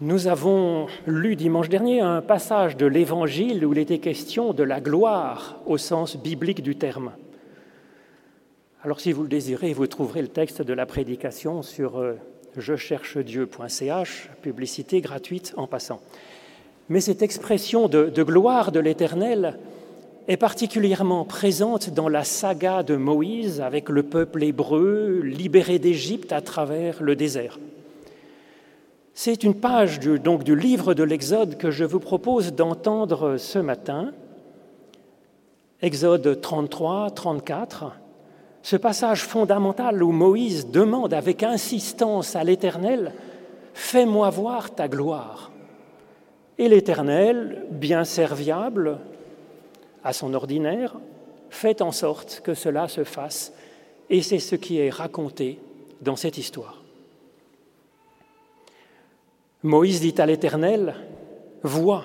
Nous avons lu dimanche dernier un passage de l'Évangile où il était question de la gloire au sens biblique du terme. Alors si vous le désirez, vous trouverez le texte de la prédication sur euh, je-cherche-dieu.ch, publicité gratuite en passant. Mais cette expression de gloire de l'Éternel est particulièrement présente dans la saga de Moïse avec le peuple hébreu libéré d'Égypte à travers le désert. C'est une page du, donc, du livre de l'Exode que je vous propose d'entendre ce matin. Exode 33, 34, ce passage fondamental où Moïse demande avec insistance à l'Éternel, Fais-moi voir ta gloire. Et l'Éternel, bien serviable à son ordinaire, fait en sorte que cela se fasse. Et c'est ce qui est raconté dans cette histoire. Moïse dit à l'Éternel, Vois,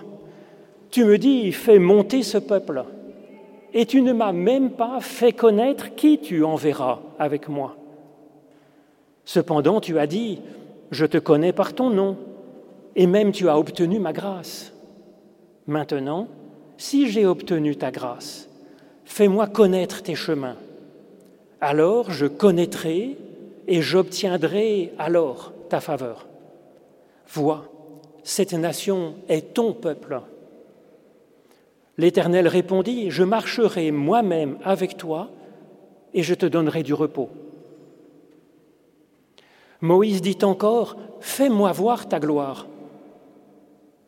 tu me dis, fais monter ce peuple, et tu ne m'as même pas fait connaître qui tu enverras avec moi. Cependant, tu as dit, Je te connais par ton nom, et même tu as obtenu ma grâce. Maintenant, si j'ai obtenu ta grâce, fais-moi connaître tes chemins. Alors je connaîtrai et j'obtiendrai alors ta faveur. Vois, cette nation est ton peuple. L'Éternel répondit, Je marcherai moi-même avec toi et je te donnerai du repos. Moïse dit encore, Fais-moi voir ta gloire.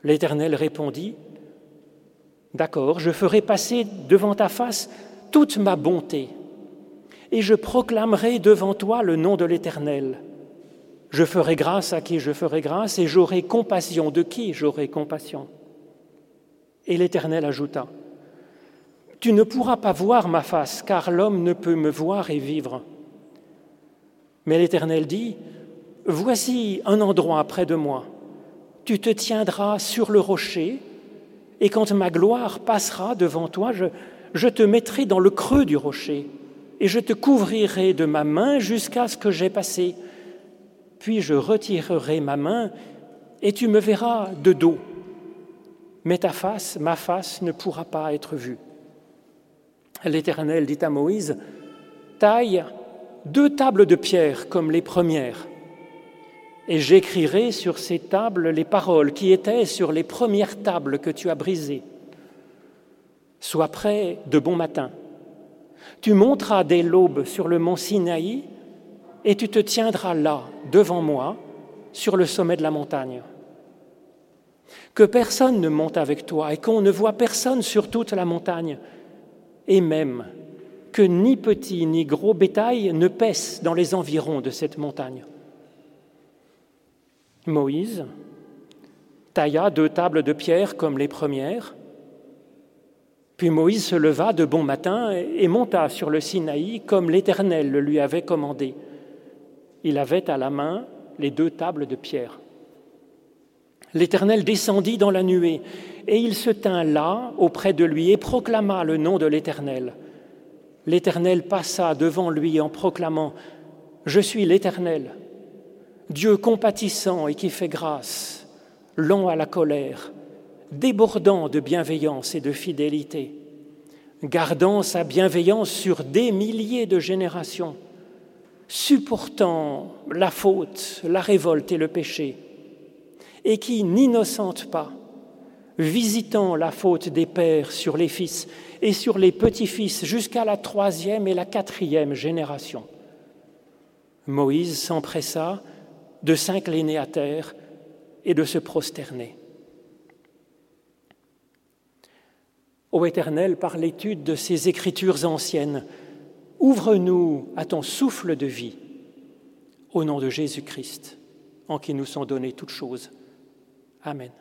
L'Éternel répondit, D'accord, je ferai passer devant ta face toute ma bonté, et je proclamerai devant toi le nom de l'Éternel. Je ferai grâce à qui je ferai grâce et j'aurai compassion de qui j'aurai compassion? Et l'Éternel ajouta, Tu ne pourras pas voir ma face, car l'homme ne peut me voir et vivre. Mais l'Éternel dit, Voici un endroit près de moi. Tu te tiendras sur le rocher, et quand ma gloire passera devant toi, je, te mettrai dans le creux du rocher, et je te couvrirai de ma main jusqu'à ce que j'aie passé puis je retirerai ma main et tu me verras de dos. Mais ta face, ma face, ne pourra pas être vue. L'Éternel dit à Moïse, taille deux tables de pierre comme les premières, et j'écrirai sur ces tables les paroles qui étaient sur les premières tables que tu as brisées. Sois prêt de bon matin. Tu monteras dès l'aube sur le mont Sinaï, et tu te tiendras là, devant moi, sur le sommet de la montagne. Que personne ne monte avec toi et qu'on ne voit personne sur toute la montagne, et même que ni petit ni gros bétail ne pèse dans les environs de cette montagne. Moïse tailla deux tables de pierre comme les premières, puis Moïse se leva de bon matin et monta sur le Sinaï comme l'Éternel le lui avait commandé il avait à la main les deux tables de pierre. L'Éternel descendit dans la nuée, et il se tint là auprès de lui et proclama le nom de l'Éternel. L'Éternel passa devant lui en proclamant, Je suis l'Éternel, Dieu compatissant et qui fait grâce, lent à la colère, débordant de bienveillance et de fidélité, gardant sa bienveillance sur des milliers de générations supportant la faute, la révolte et le péché, et qui n'innocente pas, visitant la faute des pères sur les fils et sur les petits-fils jusqu'à la troisième et la quatrième génération. Moïse s'empressa de s'incliner à terre et de se prosterner. Ô Éternel, par l'étude de ces écritures anciennes, Ouvre-nous à ton souffle de vie, au nom de Jésus-Christ, en qui nous sont données toutes choses. Amen.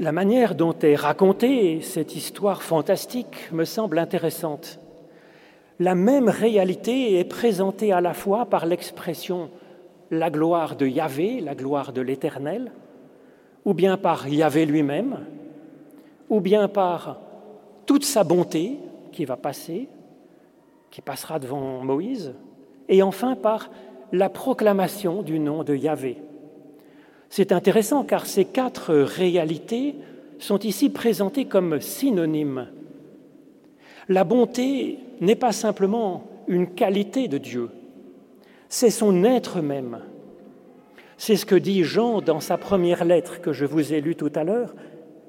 La manière dont est racontée cette histoire fantastique me semble intéressante. La même réalité est présentée à la fois par l'expression la gloire de Yahvé, la gloire de l'Éternel, ou bien par Yahvé lui-même, ou bien par toute sa bonté qui va passer, qui passera devant Moïse, et enfin par la proclamation du nom de Yahvé. C'est intéressant car ces quatre réalités sont ici présentées comme synonymes. La bonté n'est pas simplement une qualité de Dieu, c'est son être même. C'est ce que dit Jean dans sa première lettre que je vous ai lue tout à l'heure.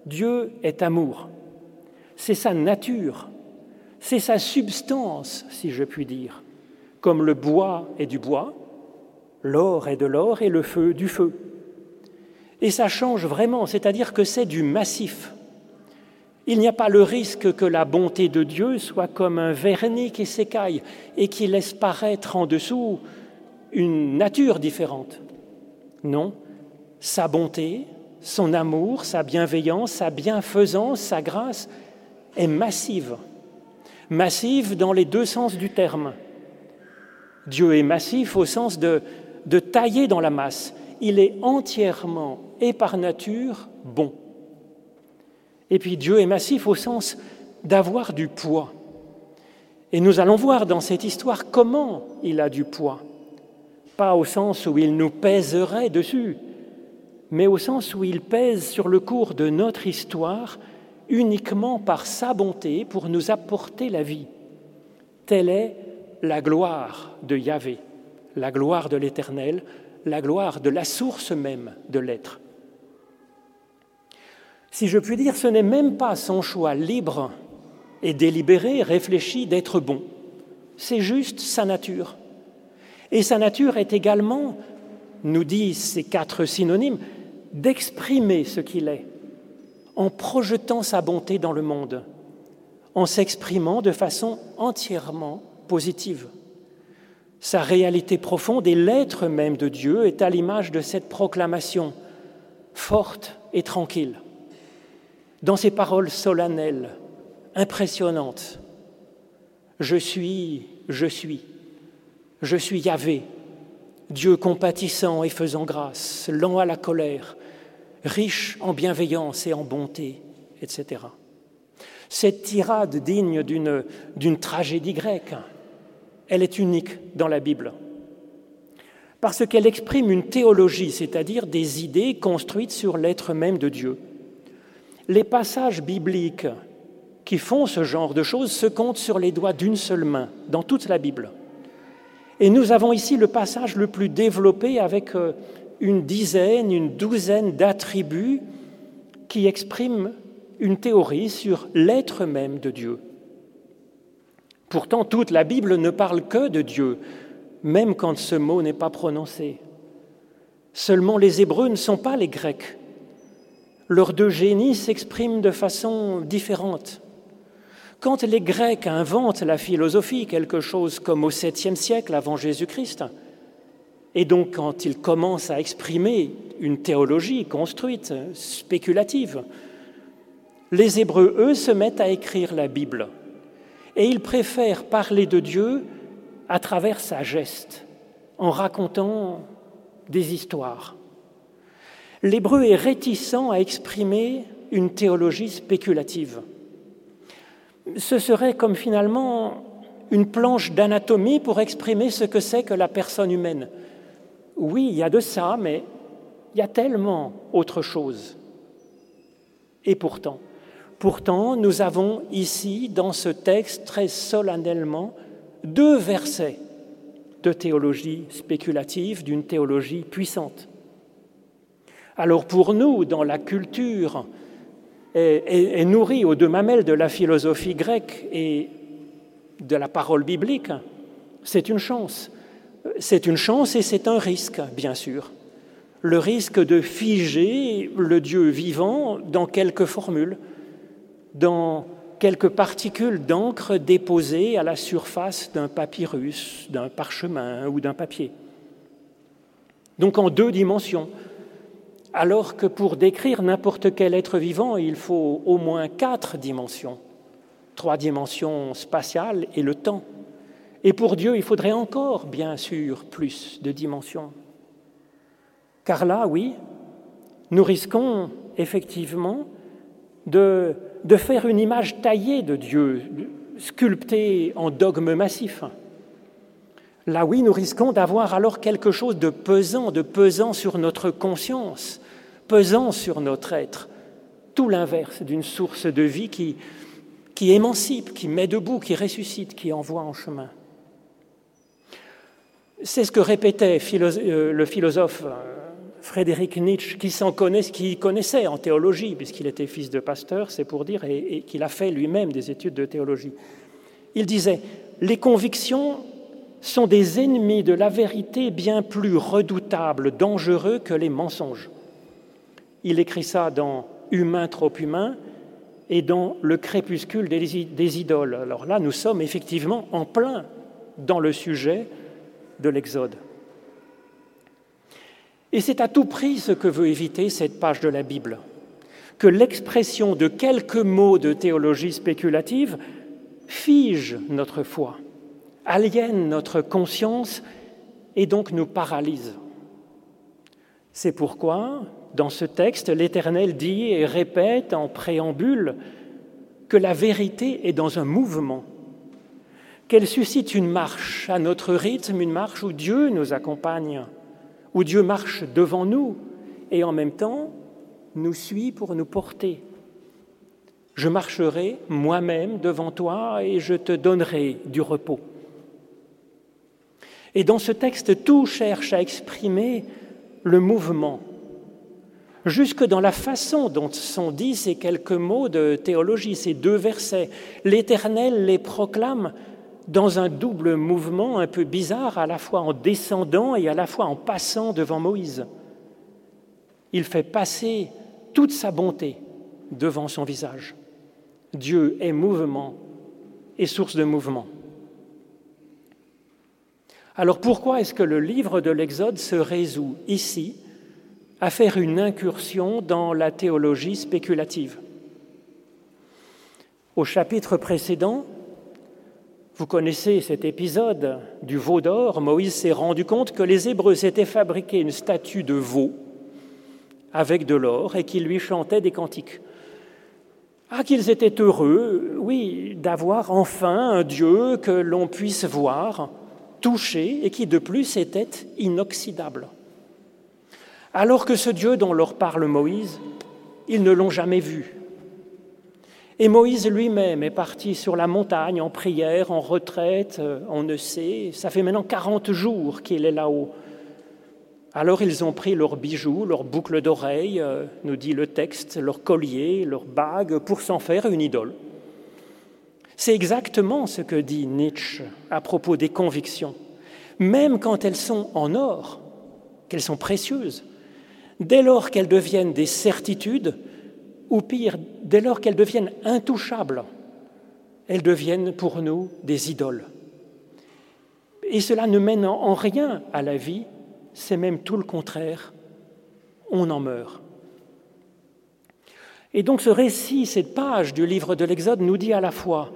Dieu est amour. C'est sa nature, c'est sa substance, si je puis dire, comme le bois est du bois, l'or est de l'or et le feu du feu. Et ça change vraiment, c'est-à-dire que c'est du massif. Il n'y a pas le risque que la bonté de Dieu soit comme un vernis qui s'écaille et qui laisse paraître en dessous une nature différente. Non, sa bonté, son amour, sa bienveillance, sa bienfaisance, sa grâce est massive. Massive dans les deux sens du terme. Dieu est massif au sens de, de tailler dans la masse. Il est entièrement et par nature bon. Et puis Dieu est massif au sens d'avoir du poids. Et nous allons voir dans cette histoire comment il a du poids. Pas au sens où il nous pèserait dessus, mais au sens où il pèse sur le cours de notre histoire uniquement par sa bonté pour nous apporter la vie. Telle est la gloire de Yahvé, la gloire de l'Éternel, la gloire de la source même de l'être. Si je puis dire, ce n'est même pas son choix libre et délibéré, réfléchi d'être bon. C'est juste sa nature. Et sa nature est également, nous disent ces quatre synonymes, d'exprimer ce qu'il est, en projetant sa bonté dans le monde, en s'exprimant de façon entièrement positive. Sa réalité profonde et l'être même de Dieu est à l'image de cette proclamation forte et tranquille dans ces paroles solennelles, impressionnantes. Je suis, je suis, je suis Yahvé, Dieu compatissant et faisant grâce, lent à la colère, riche en bienveillance et en bonté, etc. Cette tirade digne d'une tragédie grecque, elle est unique dans la Bible, parce qu'elle exprime une théologie, c'est-à-dire des idées construites sur l'être même de Dieu. Les passages bibliques qui font ce genre de choses se comptent sur les doigts d'une seule main dans toute la Bible. Et nous avons ici le passage le plus développé avec euh, une dizaine, une douzaine d'attributs qui expriment une théorie sur l'être même de Dieu. Pourtant, toute la Bible ne parle que de Dieu, même quand ce mot n'est pas prononcé. Seulement les Hébreux ne sont pas les Grecs leurs deux génies s'expriment de façon différente. Quand les Grecs inventent la philosophie, quelque chose comme au 7e siècle avant Jésus-Christ, et donc quand ils commencent à exprimer une théologie construite, spéculative, les Hébreux, eux, se mettent à écrire la Bible. Et ils préfèrent parler de Dieu à travers sa geste, en racontant des histoires l'hébreu est réticent à exprimer une théologie spéculative. Ce serait comme finalement une planche d'anatomie pour exprimer ce que c'est que la personne humaine. Oui, il y a de ça, mais il y a tellement autre chose. Et pourtant, pourtant, nous avons ici, dans ce texte, très solennellement, deux versets de théologie spéculative, d'une théologie puissante. Alors pour nous, dans la culture est, nourrie aux deux mamelles de la philosophie grecque et de la parole biblique, c'est une chance. C'est une chance et c'est un risque, bien sûr. Le risque de figer le Dieu vivant dans quelques formules, dans quelques particules d'encre déposées à la surface d'un papyrus, d'un parchemin ou d'un papier. Donc en deux dimensions, alors que pour décrire n'importe quel être vivant, il faut au moins quatre dimensions. Trois dimensions spatiales et le temps. Et pour Dieu, il faudrait encore, bien sûr, plus de dimensions. Car là, oui, nous risquons effectivement de, faire une image taillée de Dieu, sculptée en dogme massif. Là, oui, nous risquons d'avoir alors quelque chose de pesant, de pesant sur notre conscience, pesant sur notre être. Tout l'inverse d'une source de vie qui, qui émancipe, qui met debout, qui ressuscite, qui envoie en chemin. C'est ce que répétait euh, le philosophe euh, Frédéric Nietzsche, qui s'en qui connaissait en théologie, puisqu'il était fils de pasteur, c'est pour dire, et qu'il a fait lui-même des études de théologie. Il disait Les convictions sont des ennemis de la vérité bien plus redoutables, dangereux que les mensonges. Il écrit ça dans Humain trop humain et dans Le crépuscule des idoles. Alors là, nous sommes effectivement en plein dans le sujet de l'Exode. Et c'est à tout prix ce que veut éviter cette page de la Bible, que l'expression de quelques mots de théologie spéculative fige notre foi aliène notre conscience et donc nous paralyse. C'est pourquoi, dans ce texte, l'Éternel dit et répète en préambule que la vérité est dans un mouvement, qu'elle suscite une marche à notre rythme, une marche où Dieu nous accompagne, où Dieu marche devant nous et en même temps nous suit pour nous porter. Je marcherai moi-même devant toi et je te donnerai du repos. Et dans ce texte, tout cherche à exprimer le mouvement, jusque dans la façon dont sont dits ces quelques mots de théologie, ces deux versets. L'Éternel les proclame dans un double mouvement un peu bizarre, à la fois en descendant et à la fois en passant devant Moïse. Il fait passer toute sa bonté devant son visage. Dieu est mouvement et source de mouvement. Alors pourquoi est-ce que le livre de l'Exode se résout ici à faire une incursion dans la théologie spéculative? Au chapitre précédent, vous connaissez cet épisode du veau d'or. Moïse s'est rendu compte que les Hébreux s'étaient fabriqué une statue de veau avec de l'or et qu'ils lui chantaient des cantiques. Ah, qu'ils étaient heureux, oui, d'avoir enfin un Dieu que l'on puisse voir touché et qui de plus était inoxydable. Alors que ce Dieu dont leur parle Moïse, ils ne l'ont jamais vu. Et Moïse lui-même est parti sur la montagne en prière, en retraite, euh, on ne sait, ça fait maintenant 40 jours qu'il est là-haut. Alors ils ont pris leurs bijoux, leurs boucles d'oreilles, euh, nous dit le texte, leurs colliers, leurs bagues, pour s'en faire une idole. C'est exactement ce que dit Nietzsche à propos des convictions. Même quand elles sont en or, qu'elles sont précieuses, dès lors qu'elles deviennent des certitudes, ou pire, dès lors qu'elles deviennent intouchables, elles deviennent pour nous des idoles. Et cela ne mène en rien à la vie, c'est même tout le contraire, on en meurt. Et donc ce récit, cette page du livre de l'Exode nous dit à la fois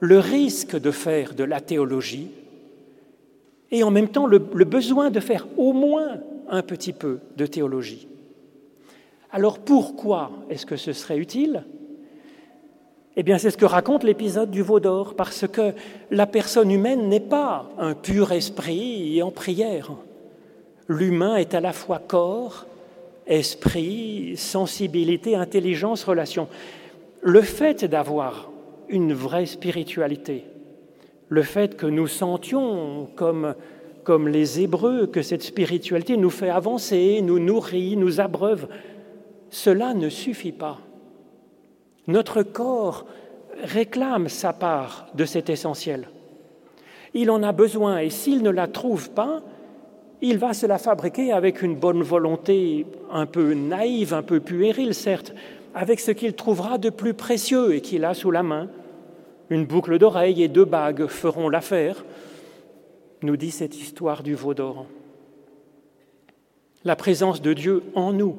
le risque de faire de la théologie et en même temps le, besoin de faire au moins un petit peu de théologie. Alors pourquoi est-ce que ce serait utile? Eh bien c'est ce que raconte l'épisode du veau d'or, parce que la personne humaine n'est pas un pur esprit en prière. L'humain est à la fois corps, esprit, sensibilité, intelligence, relation. Le fait d'avoir une vraie spiritualité. Le fait que nous sentions comme, comme les Hébreux que cette spiritualité nous fait avancer, nous nourrit, nous abreuve, cela ne suffit pas. Notre corps réclame sa part de cet essentiel. Il en a besoin et s'il ne la trouve pas, il va se la fabriquer avec une bonne volonté un peu naïve, un peu puérile, certes, avec ce qu'il trouvera de plus précieux et qu'il a sous la main. Une boucle d'oreille et deux bagues feront l'affaire, nous dit cette histoire du veau d'or. La présence de Dieu en nous,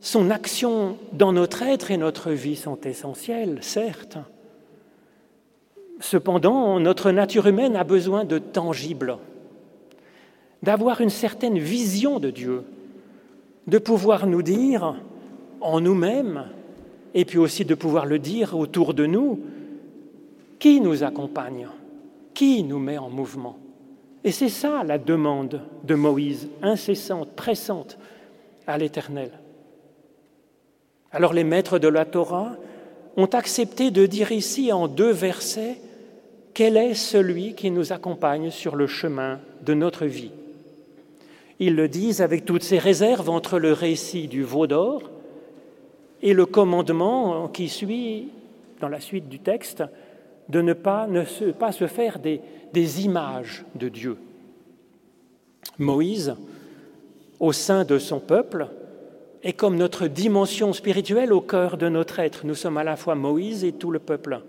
son action dans notre être et notre vie sont essentielles, certes. Cependant, notre nature humaine a besoin de tangible, d'avoir une certaine vision de Dieu, de pouvoir nous dire en nous-mêmes, et puis aussi de pouvoir le dire autour de nous, qui nous accompagne, qui nous met en mouvement. Et c'est ça la demande de Moïse, incessante, pressante à l'Éternel. Alors les maîtres de la Torah ont accepté de dire ici en deux versets quel est celui qui nous accompagne sur le chemin de notre vie. Ils le disent avec toutes ces réserves entre le récit du veau d'or et le commandement qui suit dans la suite du texte de ne pas, ne se, pas se faire des, des images de Dieu. Moïse, au sein de son peuple, est comme notre dimension spirituelle au cœur de notre être. Nous sommes à la fois Moïse et tout le peuple.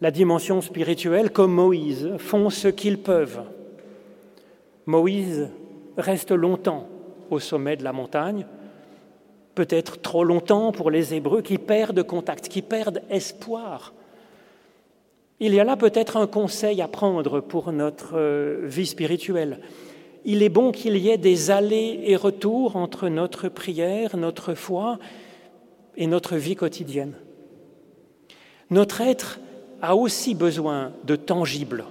La dimension spirituelle, comme Moïse, font ce qu'ils peuvent. Moïse reste longtemps au sommet de la montagne, peut-être trop longtemps pour les Hébreux qui perdent contact, qui perdent espoir. Il y a là peut-être un conseil à prendre pour notre euh, vie spirituelle il est bon qu'il y ait des allers et retours entre notre prière, notre foi et notre vie quotidienne. Notre être a aussi besoin de tangible.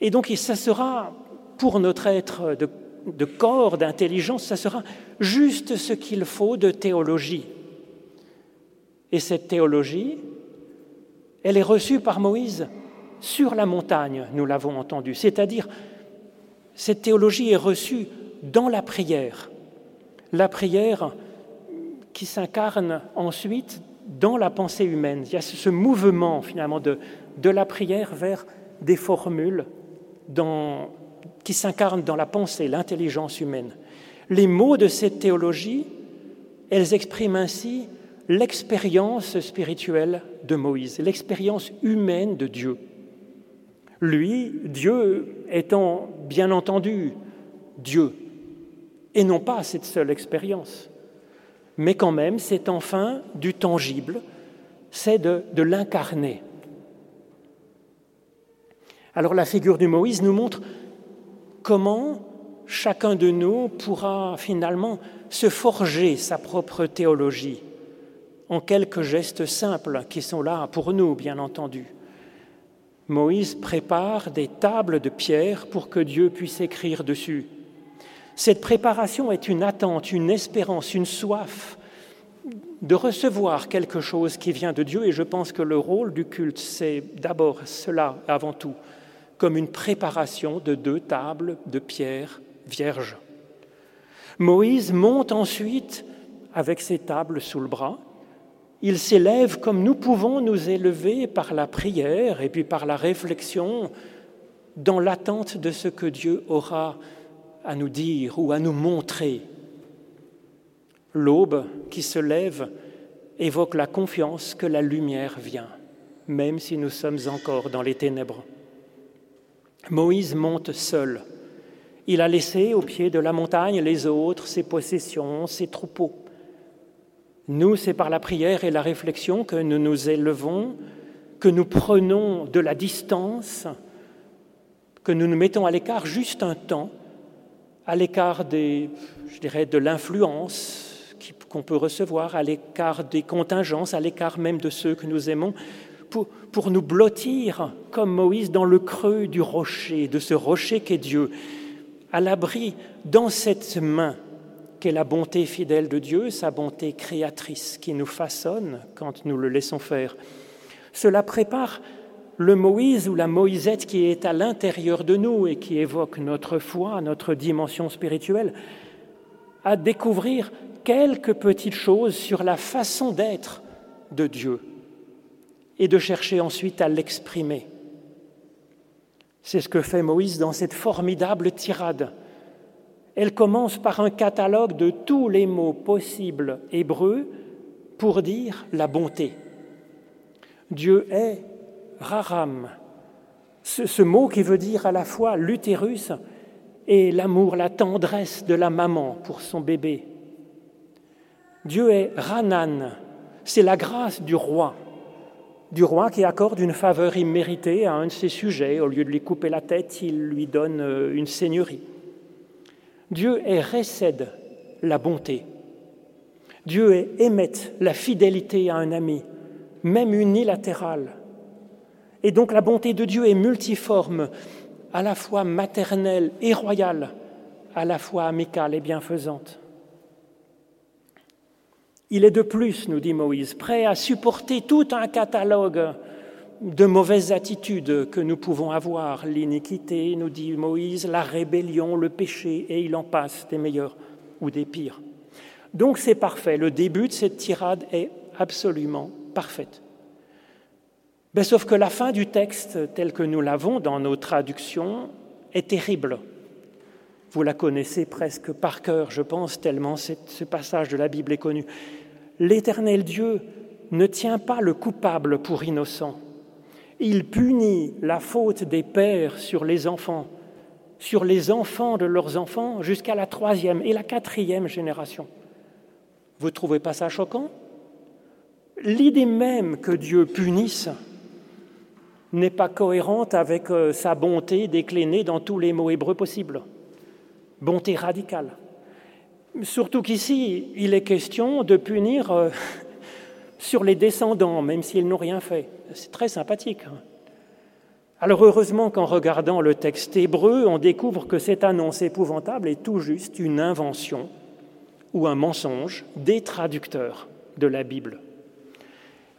Et donc, ça sera, pour notre être de, de corps, d'intelligence, ça sera juste ce qu'il faut de théologie. Et cette théologie, elle est reçue par Moïse sur la montagne, nous l'avons entendu, c'est-à-dire cette théologie est reçue dans la prière. La prière qui s'incarne ensuite dans la pensée humaine. Il y a ce mouvement finalement de, de la prière vers des formules qui s'incarnent dans la pensée, l'intelligence humaine. Les mots de cette théologie, elles expriment ainsi l'expérience spirituelle de Moïse, l'expérience humaine de Dieu. Lui, Dieu étant bien entendu Dieu, et non pas cette seule expérience, mais quand même c'est enfin du tangible, c'est de, l'incarner. Alors la figure du Moïse nous montre comment chacun de nous pourra finalement se forger sa propre théologie en quelques gestes simples qui sont là pour nous, bien entendu. Moïse prépare des tables de pierre pour que Dieu puisse écrire dessus. Cette préparation est une attente, une espérance, une soif de recevoir quelque chose qui vient de Dieu et je pense que le rôle du culte, c'est d'abord cela avant tout, comme une préparation de deux tables de pierre vierges. Moïse monte ensuite avec ses tables sous le bras il s'élève comme nous pouvons nous élever par la prière et puis par la réflexion dans l'attente de ce que Dieu aura à nous dire ou à nous montrer. L'aube qui se lève évoque la confiance que la lumière vient, même si nous sommes encore dans les ténèbres. Moïse monte seul. Il a laissé au pied de la montagne les autres, ses possessions, ses troupeaux. Nous, c'est par la prière et la réflexion que nous nous élevons, que nous prenons de la distance, que nous nous mettons à l'écart juste un temps, à l'écart des, je dirais, de l'influence qu'on peut recevoir, à l'écart des contingences, à l'écart même de ceux que nous aimons, pour, pour nous blottir comme Moïse dans le creux du rocher, de ce rocher qu'est Dieu, à l'abri dans cette main qu'est la bonté fidèle de Dieu, sa bonté créatrice qui nous façonne quand nous le laissons faire. Cela prépare le Moïse ou la Moïsette qui est à l'intérieur de nous et qui évoque notre foi, notre dimension spirituelle, à découvrir quelques petites choses sur la façon d'être de Dieu et de chercher ensuite à l'exprimer. C'est ce que fait Moïse dans cette formidable tirade elle commence par un catalogue de tous les mots possibles hébreux pour dire la bonté. Dieu est raram. Ce, mot qui veut dire à la fois l'utérus et l'amour, la tendresse de la maman pour son bébé. Dieu est Ranan, c'est la grâce du roi, du roi qui accorde une faveur imméritée à un de ses sujets. Au lieu de lui couper la tête, il lui donne euh, une seigneurie. Dieu est Récède, la bonté. Dieu est Émet, la fidélité à un ami, même unilatérale. Et donc la bonté de Dieu est multiforme, à la fois maternelle et royale, à la fois amicale et bienfaisante. Il est de plus, nous dit Moïse, prêt à supporter tout un catalogue de mauvaises attitudes que nous pouvons avoir, l'iniquité, nous dit Moïse, la rébellion, le péché, et il en passe des meilleurs ou des pires. Donc c'est parfait, le début de cette tirade est absolument parfaite. Mais sauf que la fin du texte, tel que nous l'avons dans nos traductions, est terrible. Vous la connaissez presque par cœur, je pense, tellement ce passage de la Bible est connu. L'Éternel Dieu ne tient pas le coupable pour innocent. Il punit la faute des pères sur les enfants, sur les enfants de leurs enfants, jusqu'à la troisième et la quatrième génération. Vous ne trouvez pas ça choquant? L'idée même que Dieu punisse n'est pas cohérente avec euh, sa bonté déclinée dans tous les mots hébreux possibles. Bonté radicale. Surtout qu'ici, il est question de punir euh, sur les descendants, même s'ils n'ont rien fait. C'est très sympathique. Hein. Alors heureusement qu'en regardant le texte hébreu, on découvre que cette annonce épouvantable est tout juste une invention ou un mensonge des traducteurs de la Bible.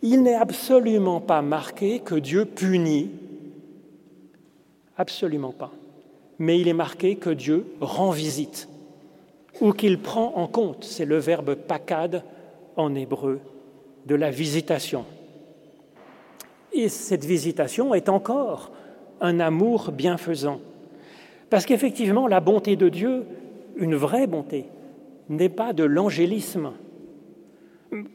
Il n'est absolument pas marqué que Dieu punit, absolument pas, mais il est marqué que Dieu rend visite ou qu'il prend en compte, c'est le verbe pakad en hébreu, de la visitation. Et cette visitation est encore un amour bienfaisant. Parce qu'effectivement, la bonté de Dieu, une vraie bonté, n'est pas de l'angélisme.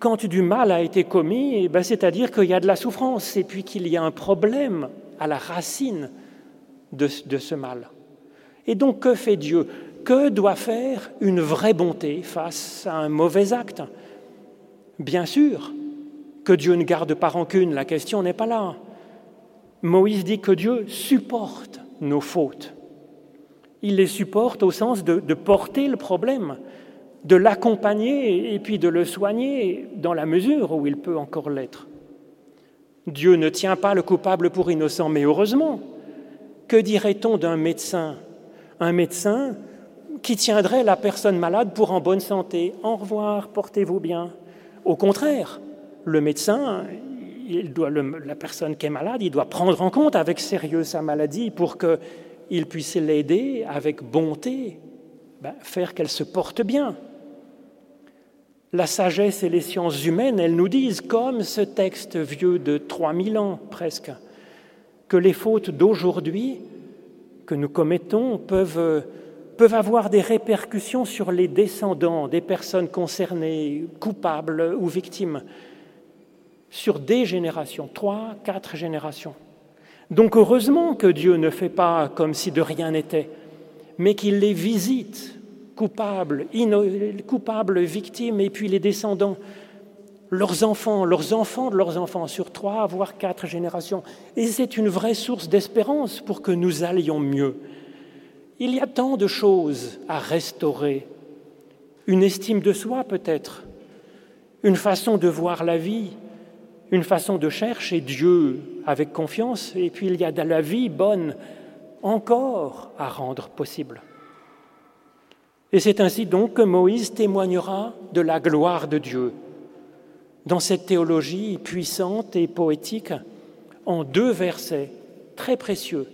Quand du mal a été commis, eh ben, c'est-à-dire qu'il y a de la souffrance et puis qu'il y a un problème à la racine de, de ce mal. Et donc, que fait Dieu? Que doit faire une vraie bonté face à un mauvais acte? Bien sûr que Dieu ne garde pas rancune, la question n'est pas là. Moïse dit que Dieu supporte nos fautes. Il les supporte au sens de, porter le problème, de l'accompagner et puis de le soigner dans la mesure où il peut encore l'être. Dieu ne tient pas le coupable pour innocent, mais heureusement, que dirait-on d'un médecin? Un médecin qui tiendrait la personne malade pour en bonne santé. Au revoir, portez-vous bien. Au contraire, le médecin, la personne qui est malade, il doit prendre en compte avec sérieux sa maladie pour qu'il puisse l'aider avec bonté, ben, faire qu'elle se porte bien. La sagesse et les sciences humaines, elles nous disent, comme ce texte vieux de 3000 ans presque, que les fautes d'aujourd'hui que nous commettons peuvent avoir des répercussions sur les descendants des personnes concernées, coupables ou victimes, sur des générations, trois, quatre générations. Donc heureusement que Dieu ne fait pas comme si de rien n'était, mais qu'il les visite coupables, coupables, victimes, et puis les descendants, leurs enfants, leurs enfants de leurs enfants, sur trois, voire quatre générations. Et c'est une vraie source d'espérance pour que nous allions mieux. Il y a tant de choses à restaurer. Une estime de soi peut-être, une façon de voir la vie, une façon de chercher Dieu avec confiance, et puis il y a de la vie bonne encore à rendre possible. Et c'est ainsi donc que Moïse témoignera de la gloire de Dieu dans cette théologie puissante et poétique en deux versets très précieux.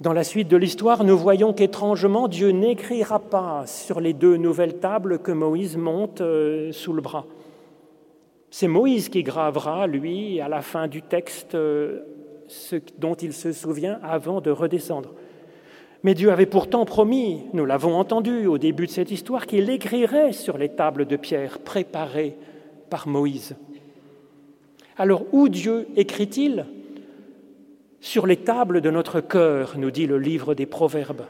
Dans la suite de l'histoire, nous voyons qu'étrangement, Dieu n'écrira pas sur les deux nouvelles tables que Moïse monte euh, sous le bras. C'est Moïse qui gravera, lui, à la fin du texte, euh, ce dont il se souvient avant de redescendre. Mais Dieu avait pourtant promis, nous l'avons entendu au début de cette histoire, qu'il écrirait sur les tables de pierre préparées par Moïse. Alors où Dieu écrit-il? Sur les tables de notre cœur, nous dit le livre des Proverbes.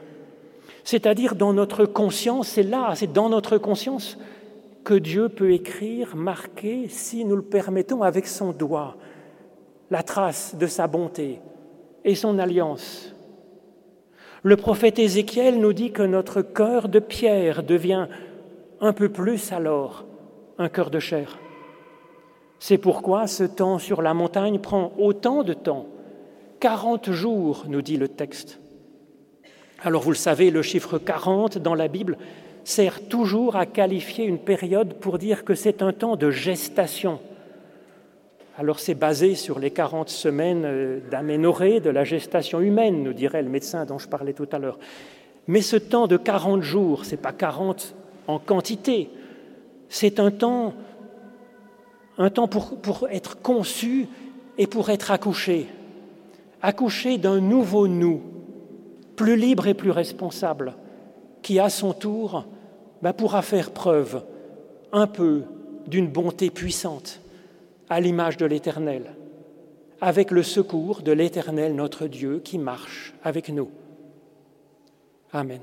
C'est-à-dire dans notre conscience, c'est là, c'est dans notre conscience que Dieu peut écrire, marquer, si nous le permettons, avec son doigt, la trace de sa bonté et son alliance. Le prophète Ézéchiel nous dit que notre cœur de pierre devient un peu plus alors un cœur de chair. C'est pourquoi ce temps sur la montagne prend autant de temps. Quarante jours, nous dit le texte. Alors vous le savez, le chiffre 40 dans la Bible sert toujours à qualifier une période pour dire que c'est un temps de gestation. Alors c'est basé sur les 40 semaines euh, d'aménorrhée, de la gestation humaine, nous dirait le médecin dont je parlais tout à l'heure. Mais ce temps de 40 jours, ce n'est pas 40 en quantité, c'est un temps, un temps pour, pour être conçu et pour être accouché, accouché d'un nouveau nous, plus libre et plus responsable, qui à son tour ben, pourra faire preuve un peu d'une bonté puissante à l'image de l'Éternel, avec le secours de l'Éternel notre Dieu qui marche avec nous. Amen.